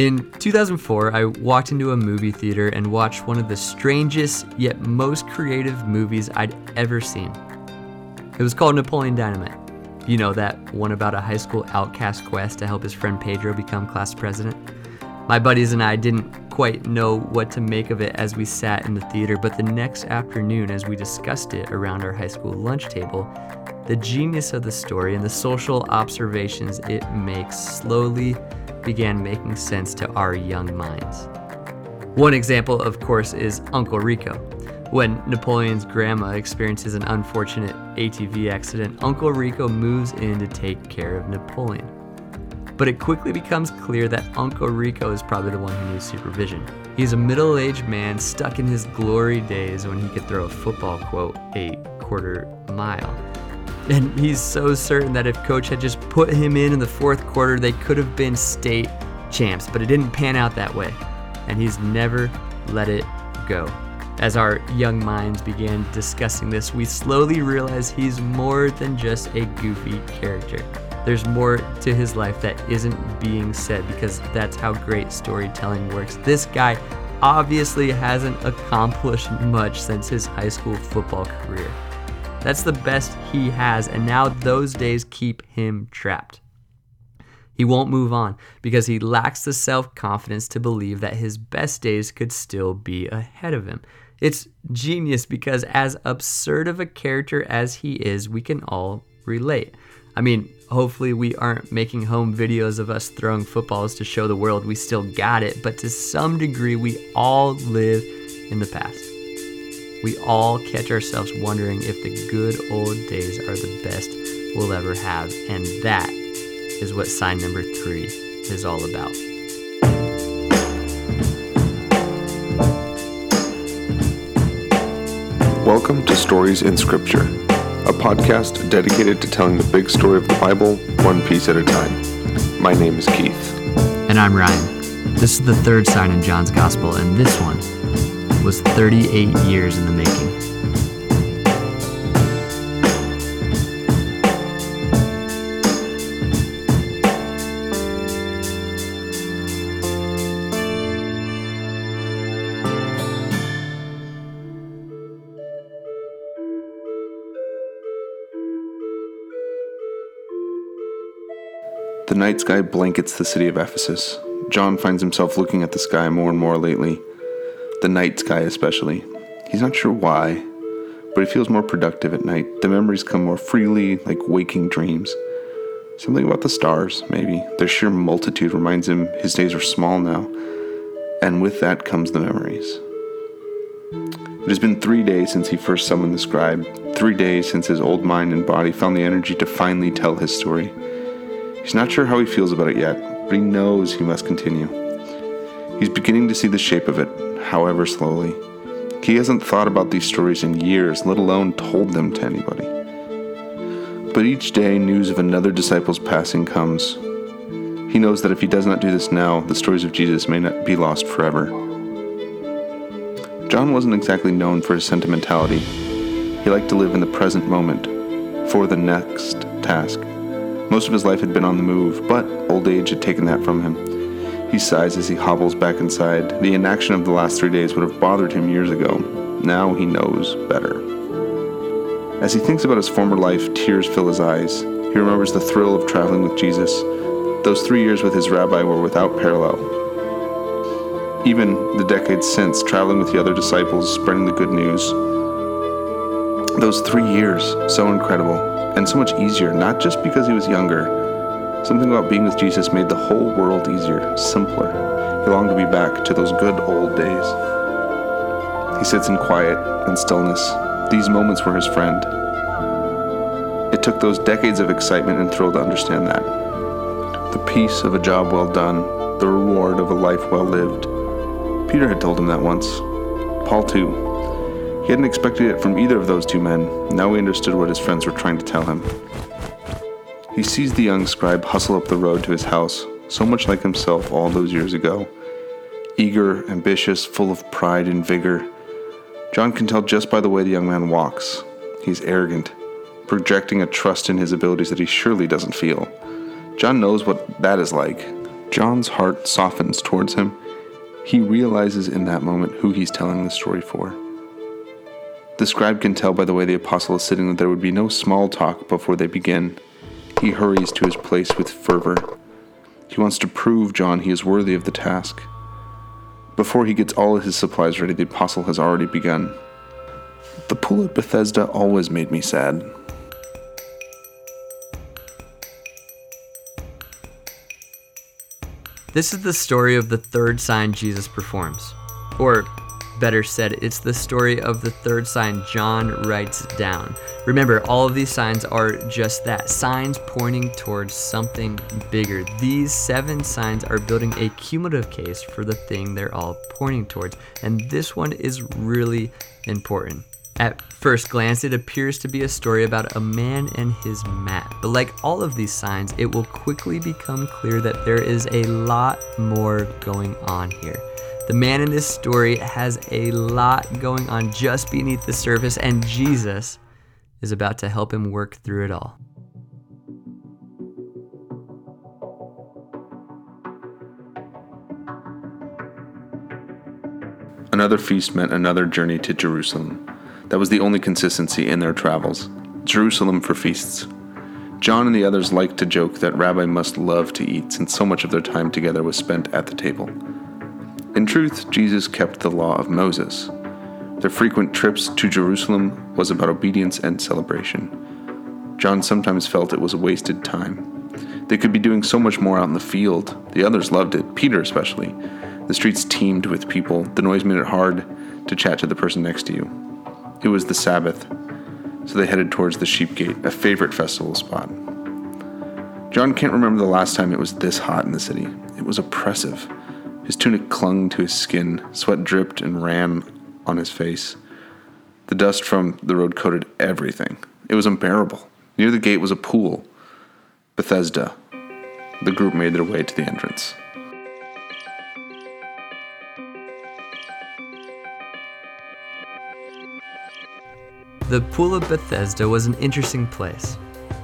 In 2004, I walked into a movie theater and watched one of the strangest yet most creative movies I'd ever seen. It was called Napoleon Dynamite. You know, that one about a high school outcast quest to help his friend Pedro become class president? My buddies and I didn't quite know what to make of it as we sat in the theater, but the next afternoon, as we discussed it around our high school lunch table, the genius of the story and the social observations it makes slowly began making sense to our young minds. One example, of course, is Uncle Rico. When Napoleon's grandma experiences an unfortunate ATV accident, Uncle Rico moves in to take care of Napoleon. But it quickly becomes clear that Uncle Rico is probably the one who needs supervision. He's a middle aged man stuck in his glory days when he could throw a football, quote, a quarter mile. And he's so certain that if coach had just put him in in the fourth quarter, they could have been state champs, but it didn't pan out that way. And he's never let it go. As our young minds began discussing this, we slowly realized he's more than just a goofy character there's more to his life that isn't being said because that's how great storytelling works. This guy obviously hasn't accomplished much since his high school football career. That's the best he has, and now those days keep him trapped. He won't move on because he lacks the self confidence to believe that his best days could still be ahead of him. It's genius because, as absurd of a character as he is, we can all relate. I mean, hopefully, we aren't making home videos of us throwing footballs to show the world we still got it, but to some degree, we all live in the past. We all catch ourselves wondering if the good old days are the best we'll ever have, and that is what sign number three is all about. Welcome to Stories in Scripture a podcast dedicated to telling the big story of the Bible one piece at a time. My name is Keith. And I'm Ryan. This is the third sign in John's Gospel, and this one was 38 years in the making. The night sky blankets the city of Ephesus. John finds himself looking at the sky more and more lately. The night sky, especially. He's not sure why, but he feels more productive at night. The memories come more freely, like waking dreams. Something about the stars, maybe. Their sheer multitude reminds him his days are small now, and with that comes the memories. It has been three days since he first summoned the scribe, three days since his old mind and body found the energy to finally tell his story. He's not sure how he feels about it yet, but he knows he must continue. He's beginning to see the shape of it, however slowly. He hasn't thought about these stories in years, let alone told them to anybody. But each day, news of another disciple's passing comes. He knows that if he does not do this now, the stories of Jesus may not be lost forever. John wasn't exactly known for his sentimentality. He liked to live in the present moment, for the next task. Most of his life had been on the move, but old age had taken that from him. He sighs as he hobbles back inside. The inaction of the last three days would have bothered him years ago. Now he knows better. As he thinks about his former life, tears fill his eyes. He remembers the thrill of traveling with Jesus. Those three years with his rabbi were without parallel. Even the decades since, traveling with the other disciples, spreading the good news. Those three years, so incredible and so much easier, not just because he was younger. Something about being with Jesus made the whole world easier, simpler. He longed to be back to those good old days. He sits in quiet and stillness. These moments were his friend. It took those decades of excitement and thrill to understand that. The peace of a job well done, the reward of a life well lived. Peter had told him that once. Paul, too. He hadn't expected it from either of those two men. Now he understood what his friends were trying to tell him. He sees the young scribe hustle up the road to his house, so much like himself all those years ago. Eager, ambitious, full of pride and vigor. John can tell just by the way the young man walks. He's arrogant, projecting a trust in his abilities that he surely doesn't feel. John knows what that is like. John's heart softens towards him. He realizes in that moment who he's telling the story for. The scribe can tell by the way the apostle is sitting that there would be no small talk before they begin. He hurries to his place with fervor. He wants to prove John he is worthy of the task. Before he gets all his supplies ready, the apostle has already begun. The pool at Bethesda always made me sad. This is the story of the third sign Jesus performs. Or, better said, it's the story of the third sign John writes down. Remember, all of these signs are just that signs pointing towards something bigger. These seven signs are building a cumulative case for the thing they're all pointing towards. And this one is really important. At first glance, it appears to be a story about a man and his map, but like all of these signs, it will quickly become clear that there is a lot more going on here. The man in this story has a lot going on just beneath the surface, and Jesus is about to help him work through it all. Another feast meant another journey to Jerusalem. That was the only consistency in their travels. Jerusalem for feasts. John and the others liked to joke that Rabbi must love to eat since so much of their time together was spent at the table. In truth, Jesus kept the law of Moses. Their frequent trips to Jerusalem was about obedience and celebration. John sometimes felt it was a wasted time. They could be doing so much more out in the field. The others loved it, Peter especially. The streets teemed with people. The noise made it hard to chat to the person next to you. It was the Sabbath, so they headed towards the Sheep Gate, a favorite festival spot. John can't remember the last time it was this hot in the city. It was oppressive. His tunic clung to his skin, sweat dripped and ran on his face. The dust from the road coated everything. It was unbearable. Near the gate was a pool. Bethesda. The group made their way to the entrance. The Pool of Bethesda was an interesting place.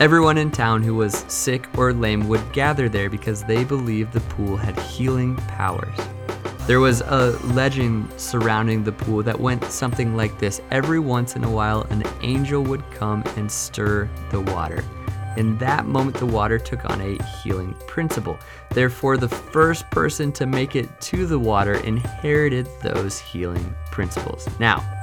Everyone in town who was sick or lame would gather there because they believed the pool had healing powers. There was a legend surrounding the pool that went something like this Every once in a while, an angel would come and stir the water. In that moment, the water took on a healing principle. Therefore, the first person to make it to the water inherited those healing principles. Now,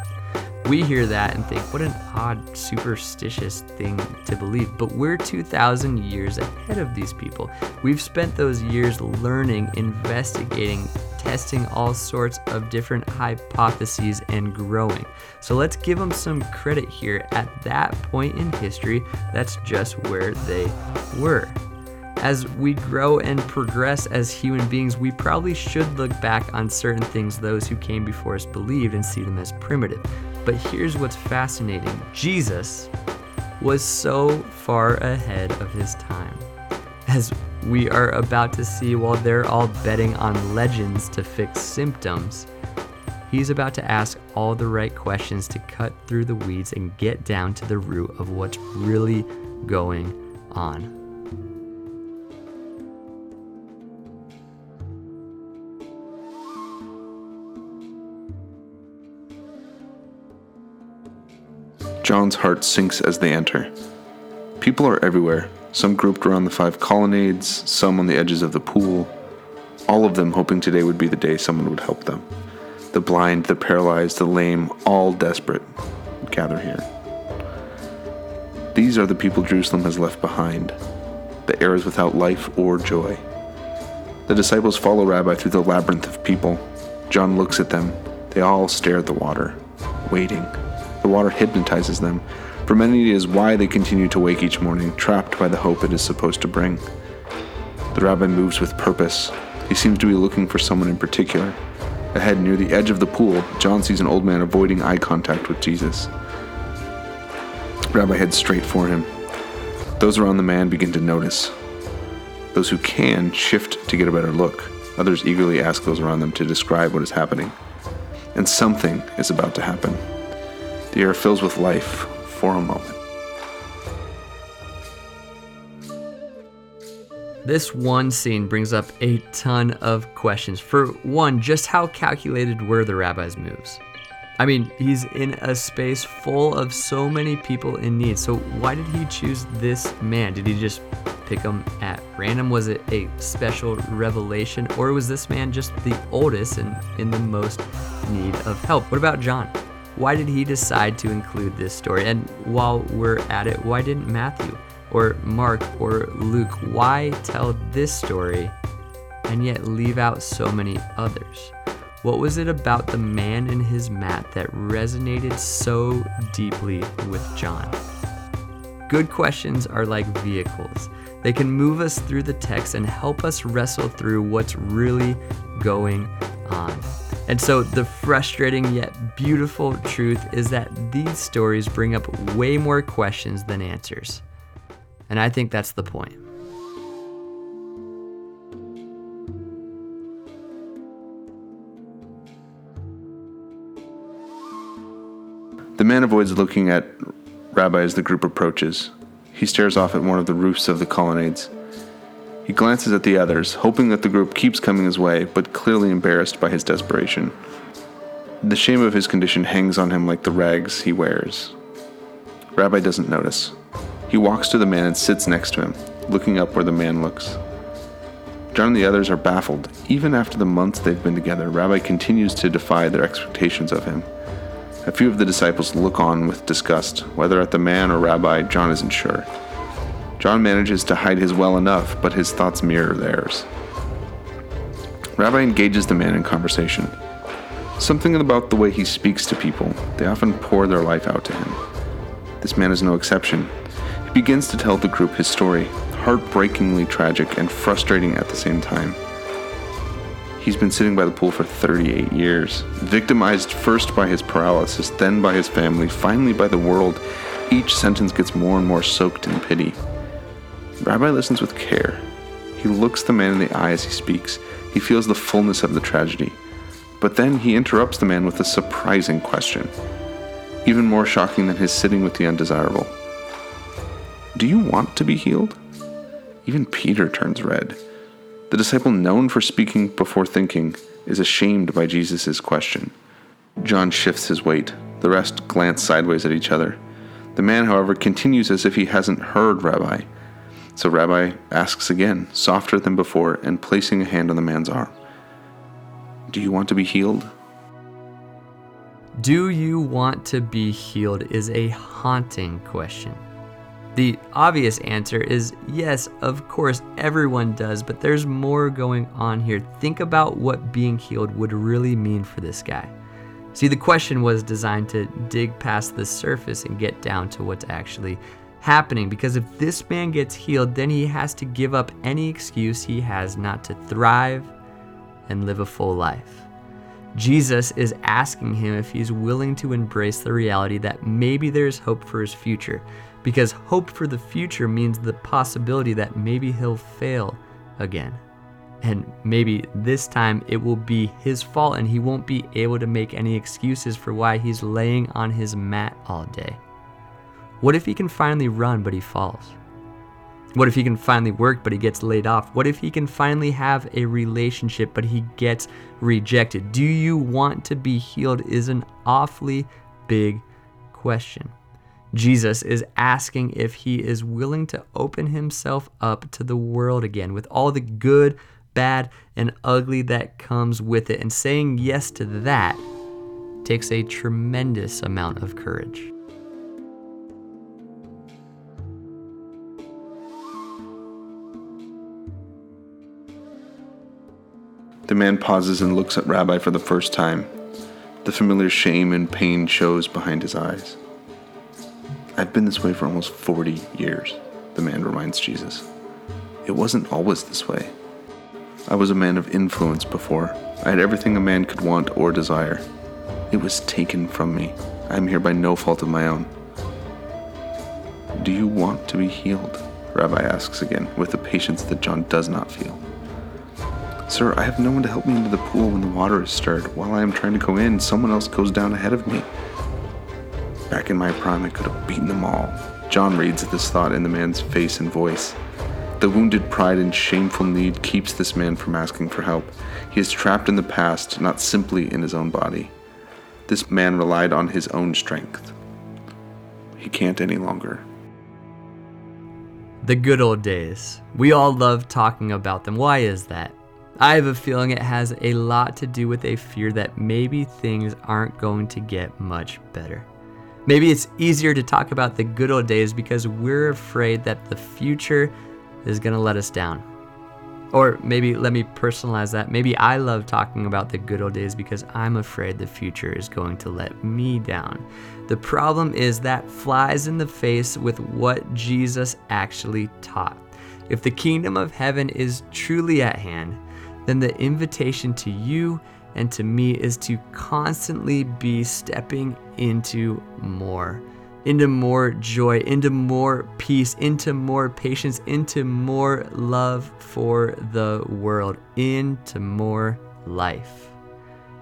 we hear that and think, what an odd, superstitious thing to believe. But we're 2,000 years ahead of these people. We've spent those years learning, investigating, testing all sorts of different hypotheses and growing. So let's give them some credit here. At that point in history, that's just where they were as we grow and progress as human beings, we probably should look back on certain things those who came before us believed and see them as primitive. But here's what's fascinating Jesus was so far ahead of his time. As we are about to see while they're all betting on legends to fix symptoms, he's about to ask all the right questions to cut through the weeds and get down to the root of what's really going on. John's heart sinks as they enter. People are everywhere, some grouped around the five colonnades, some on the edges of the pool, all of them hoping today would be the day someone would help them. The blind, the paralyzed, the lame, all desperate, gather here. These are the people Jerusalem has left behind, the heirs without life or joy. The disciples follow Rabbi through the labyrinth of people. John looks at them. They all stare at the water, waiting. The water hypnotizes them. For many, it is why they continue to wake each morning, trapped by the hope it is supposed to bring. The rabbi moves with purpose. He seems to be looking for someone in particular. Ahead, near the edge of the pool, John sees an old man avoiding eye contact with Jesus. Rabbi heads straight for him. Those around the man begin to notice. Those who can shift to get a better look. Others eagerly ask those around them to describe what is happening. And something is about to happen. The air fills with life for a moment. This one scene brings up a ton of questions. For one, just how calculated were the rabbi's moves? I mean, he's in a space full of so many people in need. So why did he choose this man? Did he just pick him at random? Was it a special revelation? Or was this man just the oldest and in the most need of help? What about John? Why did he decide to include this story? And while we're at it, why didn't Matthew or Mark or Luke, why tell this story and yet leave out so many others? What was it about the man in his mat that resonated so deeply with John? Good questions are like vehicles. They can move us through the text and help us wrestle through what's really going on. And so, the frustrating yet beautiful truth is that these stories bring up way more questions than answers. And I think that's the point. The man avoids looking at Rabbi as the group approaches. He stares off at one of the roofs of the colonnades. He glances at the others, hoping that the group keeps coming his way, but clearly embarrassed by his desperation. The shame of his condition hangs on him like the rags he wears. Rabbi doesn't notice. He walks to the man and sits next to him, looking up where the man looks. John and the others are baffled. Even after the months they've been together, Rabbi continues to defy their expectations of him. A few of the disciples look on with disgust. Whether at the man or Rabbi, John isn't sure. John manages to hide his well enough, but his thoughts mirror theirs. Rabbi engages the man in conversation. Something about the way he speaks to people, they often pour their life out to him. This man is no exception. He begins to tell the group his story, heartbreakingly tragic and frustrating at the same time. He's been sitting by the pool for 38 years, victimized first by his paralysis, then by his family, finally by the world. Each sentence gets more and more soaked in pity. Rabbi listens with care. He looks the man in the eye as he speaks. He feels the fullness of the tragedy. But then he interrupts the man with a surprising question, even more shocking than his sitting with the undesirable. Do you want to be healed? Even Peter turns red. The disciple known for speaking before thinking is ashamed by Jesus' question. John shifts his weight. The rest glance sideways at each other. The man, however, continues as if he hasn't heard Rabbi. So Rabbi asks again, softer than before, and placing a hand on the man's arm. Do you want to be healed? Do you want to be healed is a haunting question. The obvious answer is yes, of course, everyone does, but there's more going on here. Think about what being healed would really mean for this guy. See, the question was designed to dig past the surface and get down to what's actually happening. Because if this man gets healed, then he has to give up any excuse he has not to thrive and live a full life. Jesus is asking him if he's willing to embrace the reality that maybe there's hope for his future, because hope for the future means the possibility that maybe he'll fail again. And maybe this time it will be his fault and he won't be able to make any excuses for why he's laying on his mat all day. What if he can finally run but he falls? What if he can finally work but he gets laid off? What if he can finally have a relationship but he gets rejected? Do you want to be healed? Is an awfully big question. Jesus is asking if he is willing to open himself up to the world again with all the good, bad, and ugly that comes with it. And saying yes to that takes a tremendous amount of courage. The man pauses and looks at Rabbi for the first time. The familiar shame and pain shows behind his eyes. I've been this way for almost 40 years, the man reminds Jesus. It wasn't always this way. I was a man of influence before. I had everything a man could want or desire. It was taken from me. I am here by no fault of my own. Do you want to be healed? Rabbi asks again, with a patience that John does not feel. Sir, I have no one to help me into the pool when the water is stirred. While I am trying to go in, someone else goes down ahead of me. Back in my prime, I could have beaten them all. John reads this thought in the man's face and voice. The The wounded pride and shameful need keeps this man from asking for help. He is trapped in the past, not simply in his own body. This man relied on his own strength. He can't any longer. The good old days. We all love talking about them. Why is that? I have a feeling it has a lot to do with a fear that maybe things aren't going to get much better. Maybe it's easier to talk about the good old days because we're afraid that the future is going to let us down. Or maybe let me personalize that. Maybe I love talking about the good old days because I'm afraid the future is going to let me down. The problem is that flies in the face with what Jesus actually taught. If the kingdom of heaven is truly at hand, then the invitation to you and to me is to constantly be stepping into more into more joy, into more peace, into more patience, into more love for the world, into more life.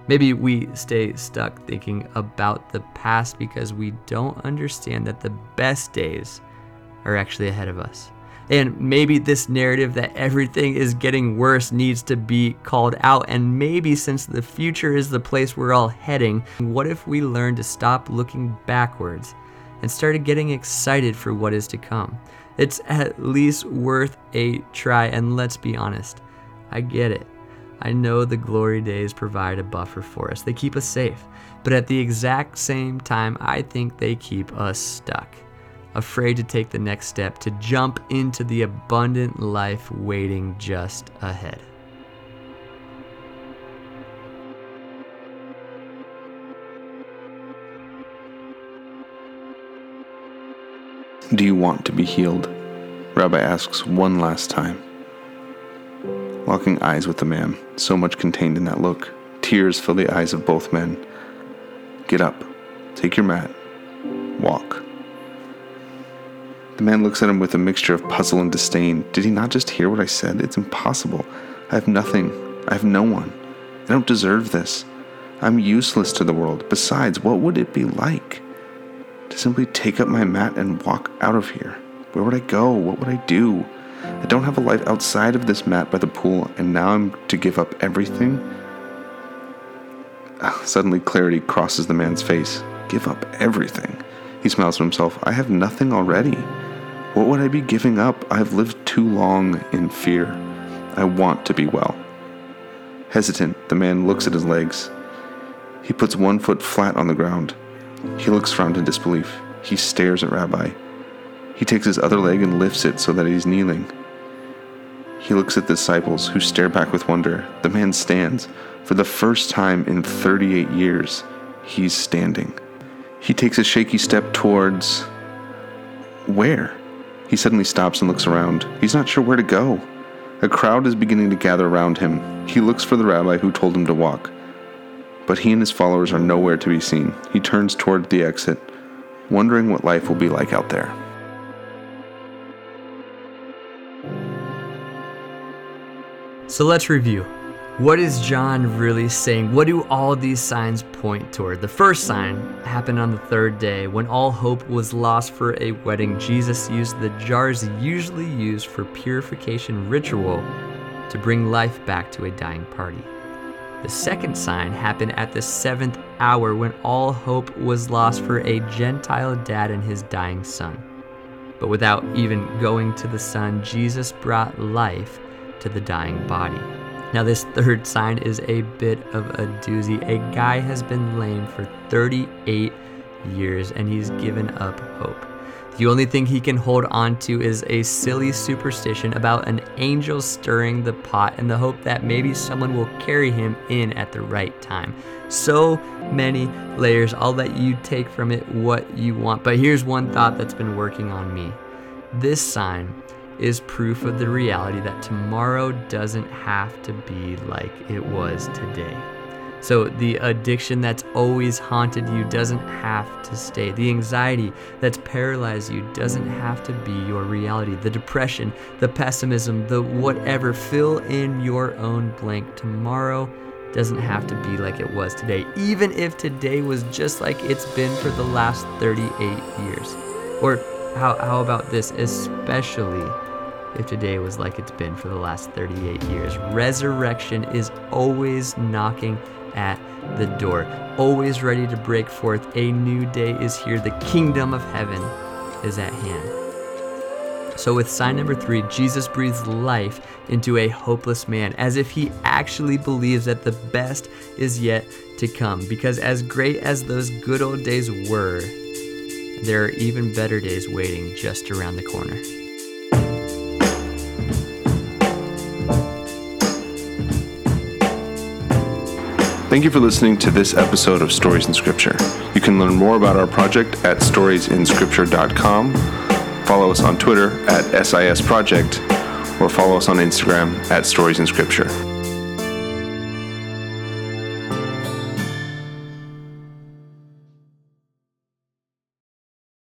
Maybe we stay stuck thinking about the past because we don't understand that the best days are actually ahead of us. And maybe this narrative that everything is getting worse needs to be called out. And maybe since the future is the place we're all heading, what if we learn to stop looking backwards and started getting excited for what is to come. It's at least worth a try, and let's be honest, I get it. I know the glory days provide a buffer for us, they keep us safe, but at the exact same time, I think they keep us stuck, afraid to take the next step, to jump into the abundant life waiting just ahead. Do you want to be healed? Rabbi asks one last time. Locking eyes with the man, so much contained in that look. Tears fill the eyes of both men. Get up, take your mat, walk. The man looks at him with a mixture of puzzle and disdain. Did he not just hear what I said? It's impossible. I have nothing. I have no one. I don't deserve this. I'm useless to the world. Besides, what would it be like? to simply take up my mat and walk out of here. Where would I go? What would I do? I don't have a life outside of this mat by the pool, and now I'm to give up everything? Ah, suddenly, clarity crosses the man's face. Give up everything. He smiles to himself. I have nothing already. What would I be giving up? I have lived too long in fear. I want to be well. Hesitant, the man looks at his legs. He puts one foot flat on the ground. He looks around in disbelief. He stares at Rabbi. He takes his other leg and lifts it so that he's kneeling. He looks at the disciples, who stare back with wonder. The man stands. For the first time in 38 years, he's standing. He takes a shaky step towards. Where? He suddenly stops and looks around. He's not sure where to go. A crowd is beginning to gather around him. He looks for the rabbi who told him to walk but he and his followers are nowhere to be seen. He turns toward the exit, wondering what life will be like out there. So let's review. What is John really saying? What do all these signs point toward? The first sign happened on the third day when all hope was lost for a wedding. Jesus used the jars usually used for purification ritual to bring life back to a dying party. The second sign happened at the seventh hour when all hope was lost for a Gentile dad and his dying son. But without even going to the son, Jesus brought life to the dying body. Now, this third sign is a bit of a doozy. A guy has been lame for 38 years and he's given up hope. The only thing he can hold on to is a silly superstition about an angel stirring the pot in the hope that maybe someone will carry him in at the right time. So many layers. I'll let you take from it what you want. But here's one thought that's been working on me this sign is proof of the reality that tomorrow doesn't have to be like it was today. So the addiction that's always haunted you doesn't have to stay. The anxiety that's paralyzed you doesn't have to be your reality. The depression, the pessimism, the whatever, fill in your own blank. Tomorrow doesn't have to be like it was today, even if today was just like it's been for the last 38 years. Or how, how about this? Especially if today was like it's been for the last 38 years. Resurrection is always knocking at the door, always ready to break forth. A new day is here. The kingdom of heaven is at hand. So, with sign number three, Jesus breathes life into a hopeless man, as if he actually believes that the best is yet to come. Because, as great as those good old days were, there are even better days waiting just around the corner. Thank you for listening to this episode of Stories in Scripture. You can learn more about our project at storiesinscripture.com. Follow us on Twitter at SIS Project or follow us on Instagram at Stories in Scripture.